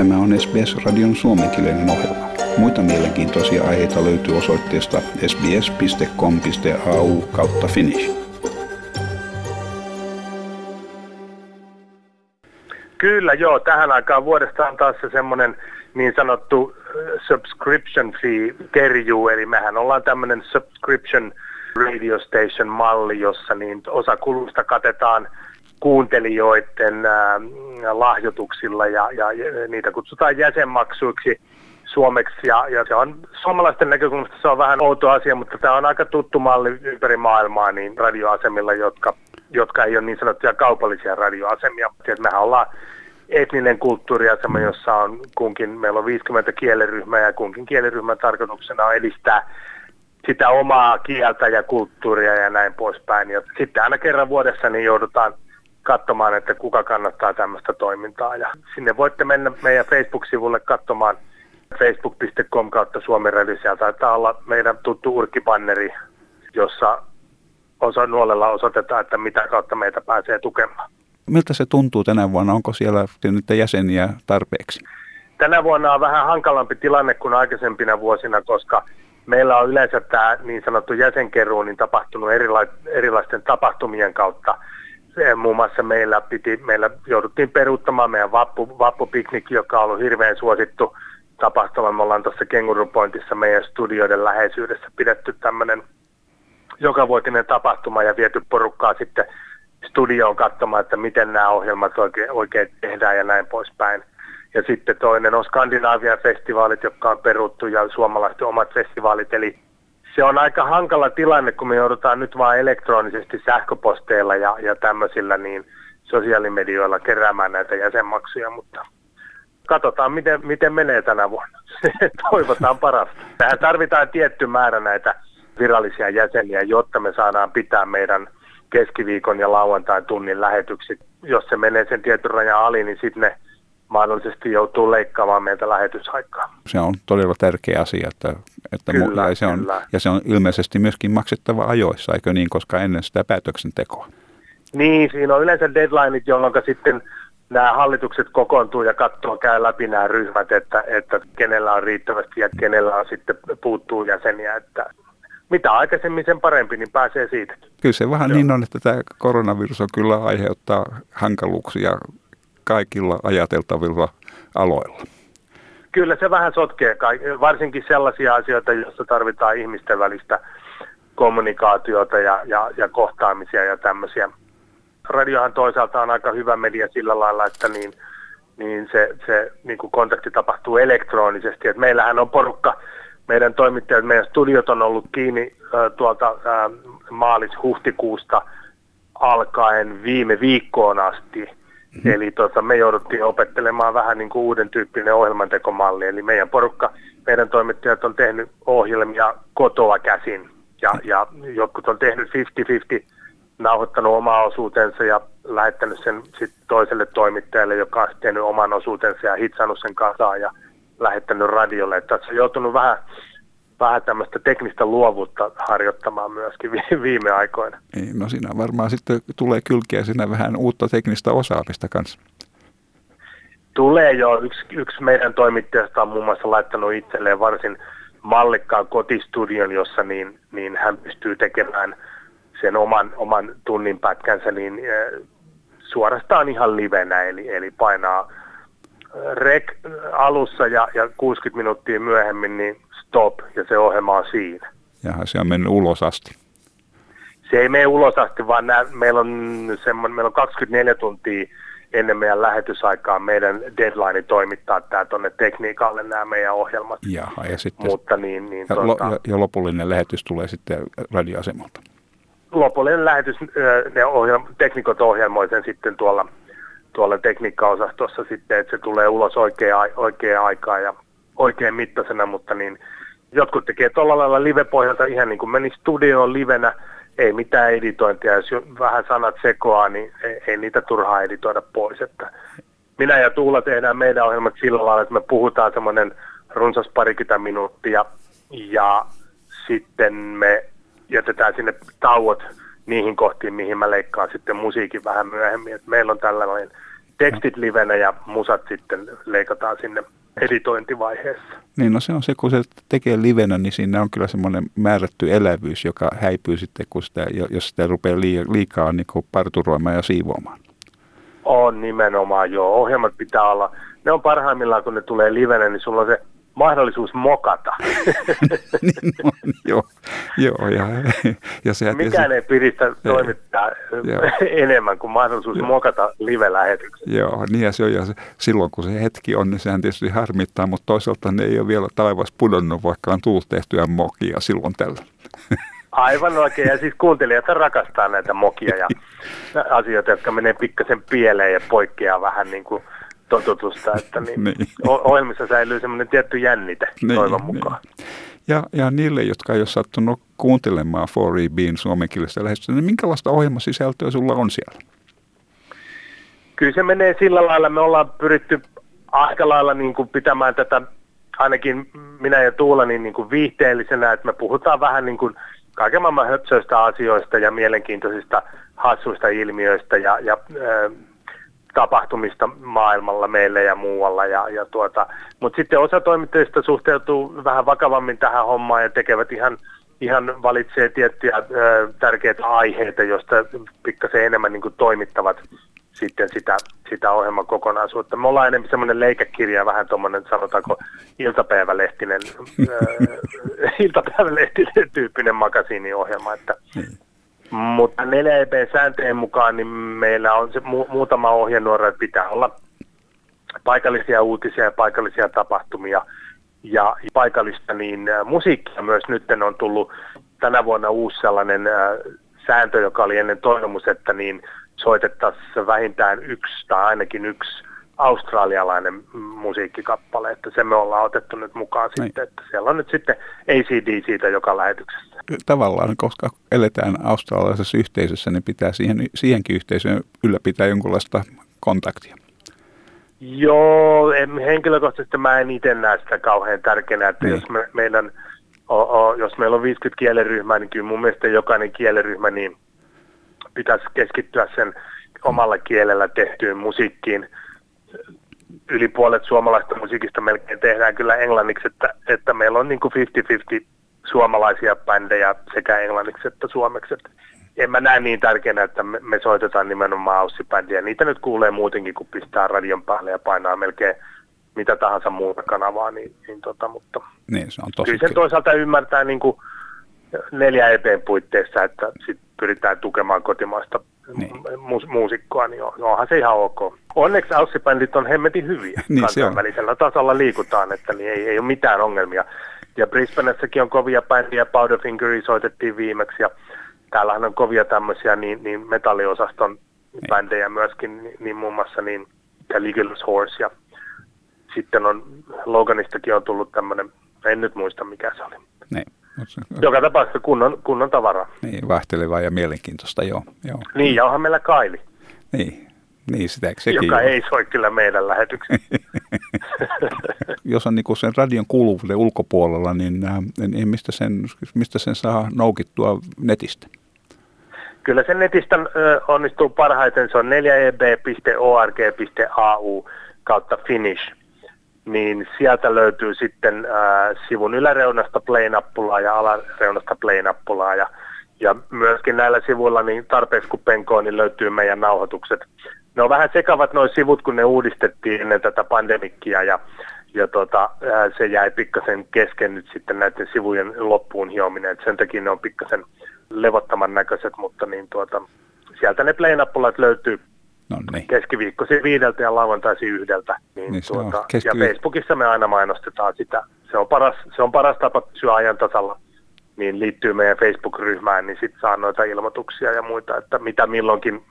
Tämä on SBS-radion suomenkielinen ohjelma. Muita mielenkiintoisia aiheita löytyy osoitteesta sbs.com.au kautta finnish. Kyllä joo, tähän aikaan vuodesta on taas se semmoinen niin sanottu subscription fee kerjuu, eli mehän ollaan tämmöinen subscription radio station malli, jossa niin osa kulusta katetaan kuuntelijoiden ää, lahjoituksilla ja, ja, niitä kutsutaan jäsenmaksuiksi suomeksi ja, ja se on suomalaisten näkökulmasta se on vähän outo asia, mutta tämä on aika tuttu malli ympäri maailmaa niin radioasemilla, jotka, jotka ei ole niin sanottuja kaupallisia radioasemia. Siis mehän ollaan etninen kulttuuriasema, jossa on kunkin, meillä on 50 kieliryhmää ja kunkin kieliryhmän tarkoituksena on edistää sitä omaa kieltä ja kulttuuria ja näin poispäin. Ja sitten aina kerran vuodessa niin joudutaan katsomaan, että kuka kannattaa tämmöistä toimintaa. Ja sinne voitte mennä meidän Facebook-sivulle katsomaan facebook.com kautta Suomen. Siellä taitaa olla meidän tuttu urkibanneri, jossa osa nuolella osoitetaan, että mitä kautta meitä pääsee tukemaan. Miltä se tuntuu tänä vuonna? Onko siellä nyt jäseniä tarpeeksi? Tänä vuonna on vähän hankalampi tilanne kuin aikaisempina vuosina, koska meillä on yleensä tämä niin sanottu jäsenkeruu niin tapahtunut erila- erilaisten tapahtumien kautta. Muun muassa meillä, piti, meillä jouduttiin peruuttamaan meidän vappu, vappupiknik, joka on ollut hirveän suosittu tapahtuma. Me ollaan tuossa Kengurupointissa meidän studioiden läheisyydessä pidetty tämmöinen jokavuotinen tapahtuma ja viety porukkaa sitten studioon katsomaan, että miten nämä ohjelmat oikein, oikein tehdään ja näin poispäin. Ja sitten toinen on Skandinavian festivaalit, jotka on peruttu ja suomalaisten omat festivaalit. Eli se on aika hankala tilanne, kun me joudutaan nyt vain elektronisesti sähköposteilla ja, ja tämmöisillä niin sosiaalimedioilla keräämään näitä jäsenmaksuja, mutta katsotaan miten, miten menee tänä vuonna. Toivotaan parasta. Tähän tarvitaan tietty määrä näitä virallisia jäseniä, jotta me saadaan pitää meidän keskiviikon ja lauantain tunnin lähetykset. Jos se menee sen tietyn rajan ali, niin sitten ne mahdollisesti joutuu leikkaamaan meiltä lähetysaikaa. Se on todella tärkeä asia, että, että kyllä, ja, se on, kyllä. ja se on ilmeisesti myöskin maksettava ajoissa, eikö niin, koska ennen sitä päätöksentekoa. Niin, siinä on yleensä deadlineit, jolloin sitten nämä hallitukset kokoontuu ja katsoo, käy läpi nämä ryhmät, että, että kenellä on riittävästi ja kenellä on sitten puuttuu jäseniä, että mitä aikaisemmin sen parempi, niin pääsee siitä. Kyllä se vähän Joo. niin on, että tämä koronavirus on kyllä aiheuttaa hankaluuksia kaikilla ajateltavilla aloilla. Kyllä se vähän sotkee, varsinkin sellaisia asioita, joissa tarvitaan ihmisten välistä kommunikaatiota ja, ja, ja kohtaamisia ja tämmöisiä. Radiohan toisaalta on aika hyvä media sillä lailla, että niin, niin se, se niin kuin kontakti tapahtuu elektronisesti. Et meillähän on porukka, meidän toimittajat, meidän studiot on ollut kiinni äh, tuolta äh, maalis-huhtikuusta alkaen viime viikkoon asti. Mm-hmm. Eli tota, me jouduttiin opettelemaan vähän niin kuin uuden tyyppinen ohjelmantekomalli. Eli meidän porukka, meidän toimittajat on tehnyt ohjelmia kotoa käsin. Ja, ja jotkut on tehnyt 50-50, nauhoittanut oma osuutensa ja lähettänyt sen sitten toiselle toimittajalle, joka on tehnyt oman osuutensa ja hitsannut sen kasaan ja lähettänyt radiolle. Että tässä on joutunut vähän vähän tämmöistä teknistä luovuutta harjoittamaan myöskin viime aikoina. Niin, no siinä varmaan sitten tulee kylkiä siinä vähän uutta teknistä osaamista kanssa. Tulee jo. Yksi, yksi meidän toimittajasta on muun muassa laittanut itselleen varsin mallikkaan kotistudion, jossa niin, niin hän pystyy tekemään sen oman, oman tunnin pätkänsä niin, äh, suorastaan ihan livenä, eli, eli painaa rek alussa ja, ja 60 minuuttia myöhemmin, niin stop, ja se ohjelma on siinä. Jaha, se on mennyt ulos asti. Se ei mene ulos asti, vaan nää, meillä, on semmoinen, meillä on 24 tuntia ennen meidän lähetysaikaa meidän deadline toimittaa tämä tuonne tekniikalle nämä meidän ohjelmat. Jaha, ja sitten Mutta niin, niin, ja, tuota, ja, ja lopullinen lähetys tulee sitten radioasemalta. Lopullinen lähetys, ne ohjelma, teknikot ohjelmoi sen sitten tuolla, tuolla tekniikkaosastossa sitten, että se tulee ulos oikea, oikea aikaa ja oikein mittaisena, mutta niin jotkut tekee tuolla lailla live-pohjalta ihan niin kuin meni studioon livenä, ei mitään editointia, jos vähän sanat sekoaa, niin ei, ei niitä turhaa editoida pois. Että minä ja Tuula tehdään meidän ohjelmat sillä lailla, että me puhutaan semmoinen runsas parikymmentä minuuttia ja sitten me jätetään sinne tauot niihin kohtiin, mihin mä leikkaan sitten musiikin vähän myöhemmin. Et meillä on tällainen tekstit livenä ja musat sitten leikataan sinne editointivaiheessa. Niin, no se on se, kun se tekee livenä, niin siinä on kyllä semmoinen määrätty elävyys, joka häipyy sitten, kun sitä, jos sitä rupeaa liikaa niin parturoimaan ja siivoamaan. On nimenomaan, joo. Ohjelmat pitää olla, ne on parhaimmillaan, kun ne tulee livenä, niin sulla on se mahdollisuus mokata. niin on, joo, joo ja, ja se, Mikään ei piristä toimittaa enemmän kuin mahdollisuus joo. mokata live-lähetyksessä. Joo, niin ja se on, ja se, silloin kun se hetki on, niin sehän tietysti harmittaa, mutta toisaalta ne ei ole vielä taivas pudonnut, vaikka on tullut tehtyä mokia silloin tällä. Aivan oikein, ja siis kuuntelijat rakastaa näitä mokia ja asioita, jotka menee pikkasen pieleen ja poikkeaa vähän niin kuin totutusta, että niin niin. ohjelmissa säilyy semmoinen tietty jännite niin, toivon niin. mukaan. Niin. Ja, ja niille, jotka ei ole sattunut kuuntelemaan 4EBin suomenkielistä lähestystä, niin minkälaista ohjelmasisältöä sulla on siellä? Kyllä se menee sillä lailla, me ollaan pyritty aika lailla niin kuin pitämään tätä, ainakin minä ja Tuula, niin, niin kuin viihteellisenä, että me puhutaan vähän niin kuin kaiken maailman höpsöistä asioista ja mielenkiintoisista hassuista ilmiöistä ja, ja äh, tapahtumista maailmalla meille ja muualla. Ja, ja tuota, Mutta sitten osa toimittajista suhteutuu vähän vakavammin tähän hommaan ja tekevät ihan, ihan valitsee tiettyjä ö, tärkeitä aiheita, joista pikkasen enemmän niin toimittavat sitten sitä, sitä ohjelman kokonaisuutta. Me ollaan enemmän semmoinen leikekirja, vähän tuommoinen sanotaanko iltapäivälehtinen, äh, iltapäivälehtinen tyyppinen makasiiniohjelma, että mm. Mutta 4EB-sääntöjen mukaan niin meillä on se mu- muutama ohjenuora, että pitää olla paikallisia uutisia ja paikallisia tapahtumia. Ja paikallista niin äh, musiikkia myös nyt on tullut. Tänä vuonna uusi sellainen äh, sääntö, joka oli ennen toivomus, että niin soitettaisiin vähintään yksi tai ainakin yksi australialainen musiikkikappale, että se me ollaan otettu nyt mukaan Näin. sitten, että siellä on nyt sitten ACD siitä joka lähetyksessä. Tavallaan, koska eletään australialaisessa yhteisössä, niin pitää siihen, siihenkin yhteisöön ylläpitää jonkunlaista kontaktia. Joo, en, henkilökohtaisesti mä en itse näe sitä kauhean tärkeänä, että niin. jos, me, meidän, o, o, jos meillä on 50 kieliryhmää, niin kyllä mun mielestä jokainen kieliryhmä niin pitäisi keskittyä sen omalla kielellä tehtyyn musiikkiin – yli puolet suomalaista musiikista melkein tehdään kyllä englanniksi, että, että meillä on niin kuin 50-50 suomalaisia bändejä sekä englanniksi että suomeksi. Että en mä näe niin tärkeänä, että me, me soitetaan nimenomaan aussibändiä. Niitä nyt kuulee muutenkin, kun pistää radion päälle ja painaa melkein mitä tahansa muuta kanavaa, niin, niin tota, mutta niin, se on tosi kyllä sen toisaalta ymmärtää niin kuin neljä EPn puitteissa, että sit pyritään tukemaan kotimaista niin. mu- muusikkoa, niin on, onhan se ihan ok. Onneksi aussibändit on hemmetin hyviä. niin Kansainvälisellä tasolla liikutaan, että niin ei, ei ole mitään ongelmia. Ja Brisbaneissakin on kovia bändiä, Powderfingeri soitettiin viimeksi, ja täällähän on kovia tämmöisiä niin, niin metalliosaston niin. bändejä myöskin, niin, niin muun muassa niin Caligula's Horse, ja sitten on Loganistakin on tullut tämmöinen, en nyt muista mikä se oli. Niin. Joka tapauksessa kunnon, kunnon tavaraa. Niin, vaihtelevaa ja mielenkiintoista, joo. joo. Niin, ja onhan meillä Kaili. Niin, niin sitä, sekin Joka on. ei soi kyllä meidän lähetyksessä. Jos on niin sen radion kuuluvuuden ulkopuolella, niin, niin mistä, sen, mistä sen saa noukittua netistä? Kyllä sen netistä äh, onnistuu parhaiten, se on 4eb.org.au kautta finish niin sieltä löytyy sitten ää, sivun yläreunasta play-nappulaa ja alareunasta play-nappulaa ja, ja myöskin näillä sivuilla niin tarpeeksi kun penkoo, niin löytyy meidän nauhoitukset. Ne on vähän sekavat nuo sivut, kun ne uudistettiin ennen tätä pandemikkia ja, ja tota, ää, se jäi pikkasen kesken nyt sitten näiden sivujen loppuun hiominen. Et sen takia ne on pikkasen levottoman näköiset, mutta niin tuota, sieltä ne play-nappulat löytyy No niin. Keskiviikkoisin viideltä ja lauantaisin yhdeltä. Niin niin tuota, keskiviik- ja Facebookissa me aina mainostetaan sitä. Se on paras, se on paras tapa pysyä ajan tasalla. Niin liittyy meidän Facebook-ryhmään, niin sitten saa noita ilmoituksia ja muita, että mitä milloinkin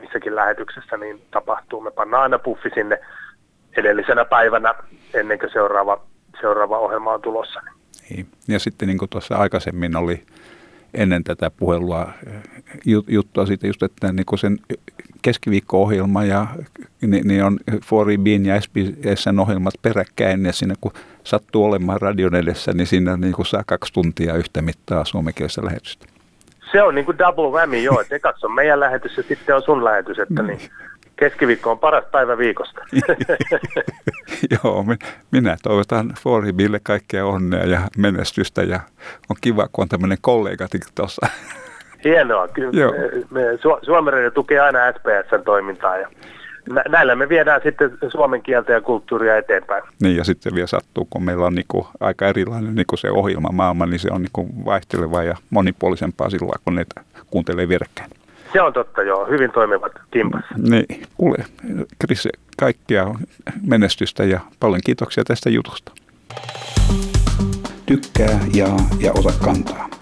missäkin lähetyksessä niin tapahtuu. Me pannaan aina puffi sinne edellisenä päivänä ennen kuin seuraava, seuraava ohjelma on tulossa. Niin. Ja sitten niin kuin tuossa aikaisemmin oli ennen tätä puhelua juttua siitä just, että niin kuin sen keskiviikko-ohjelma ja niin, niin on 4 ja SBSn ohjelmat peräkkäin ja siinä kun sattuu olemaan radion edessä, niin siinä niin kuin saa kaksi tuntia yhtä mittaa suomenkielistä lähetystä. Se on niin kuin double whammy, joo, että ekaksi on meidän lähetys ja sitten on sun lähetys, että niin Keskiviikko on paras päivä viikosta. Joo, minä toivotan Foribille kaikkea onnea ja menestystä ja on kiva, kun on tämmöinen kollega tuossa. Hienoa. Kyllä Joo. Me, me, Suomen tukee aina SPSn toimintaa ja näillä me viedään sitten suomen kieltä ja kulttuuria eteenpäin. Niin ja sitten vielä sattuu, kun meillä on niinku aika erilainen niinku se ohjelma maailma, niin se on niinku vaihtelevaa ja monipuolisempaa sillä kun niitä kuuntelee vierekkäin. Se on totta, joo. Hyvin toimivat kimpassa. Niin, kuule, Chris, kaikkia menestystä ja paljon kiitoksia tästä jutusta. Tykkää, jaa ja ota kantaa.